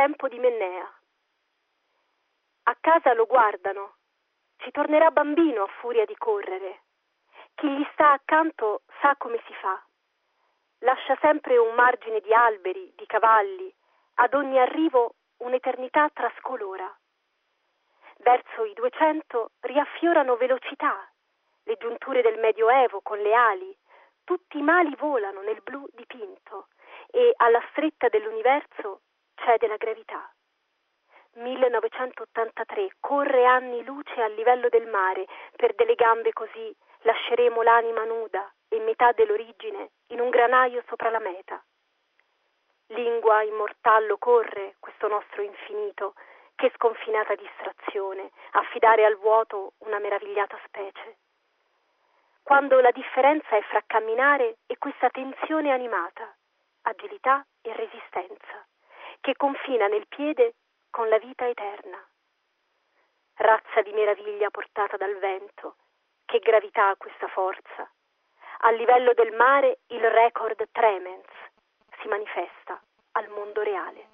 tempo di Mennea. A casa lo guardano, ci tornerà bambino a furia di correre. Chi gli sta accanto sa come si fa. Lascia sempre un margine di alberi, di cavalli, ad ogni arrivo un'eternità trascolora. Verso i 200 riaffiorano velocità, le giunture del Medioevo con le ali, tutti i mali volano nel blu dipinto e alla stretta dell'universo cede la gravità. 1983 corre anni luce a livello del mare, per delle gambe così lasceremo l'anima nuda e metà dell'origine in un granaio sopra la meta. Lingua immortallo corre questo nostro infinito, che sconfinata distrazione, affidare al vuoto una meravigliata specie. Quando la differenza è fra camminare e questa tensione animata, agilità e resistenza, che confina nel piede con la vita eterna. Razza di meraviglia portata dal vento, che gravità ha questa forza. A livello del mare il record Tremens si manifesta al mondo reale.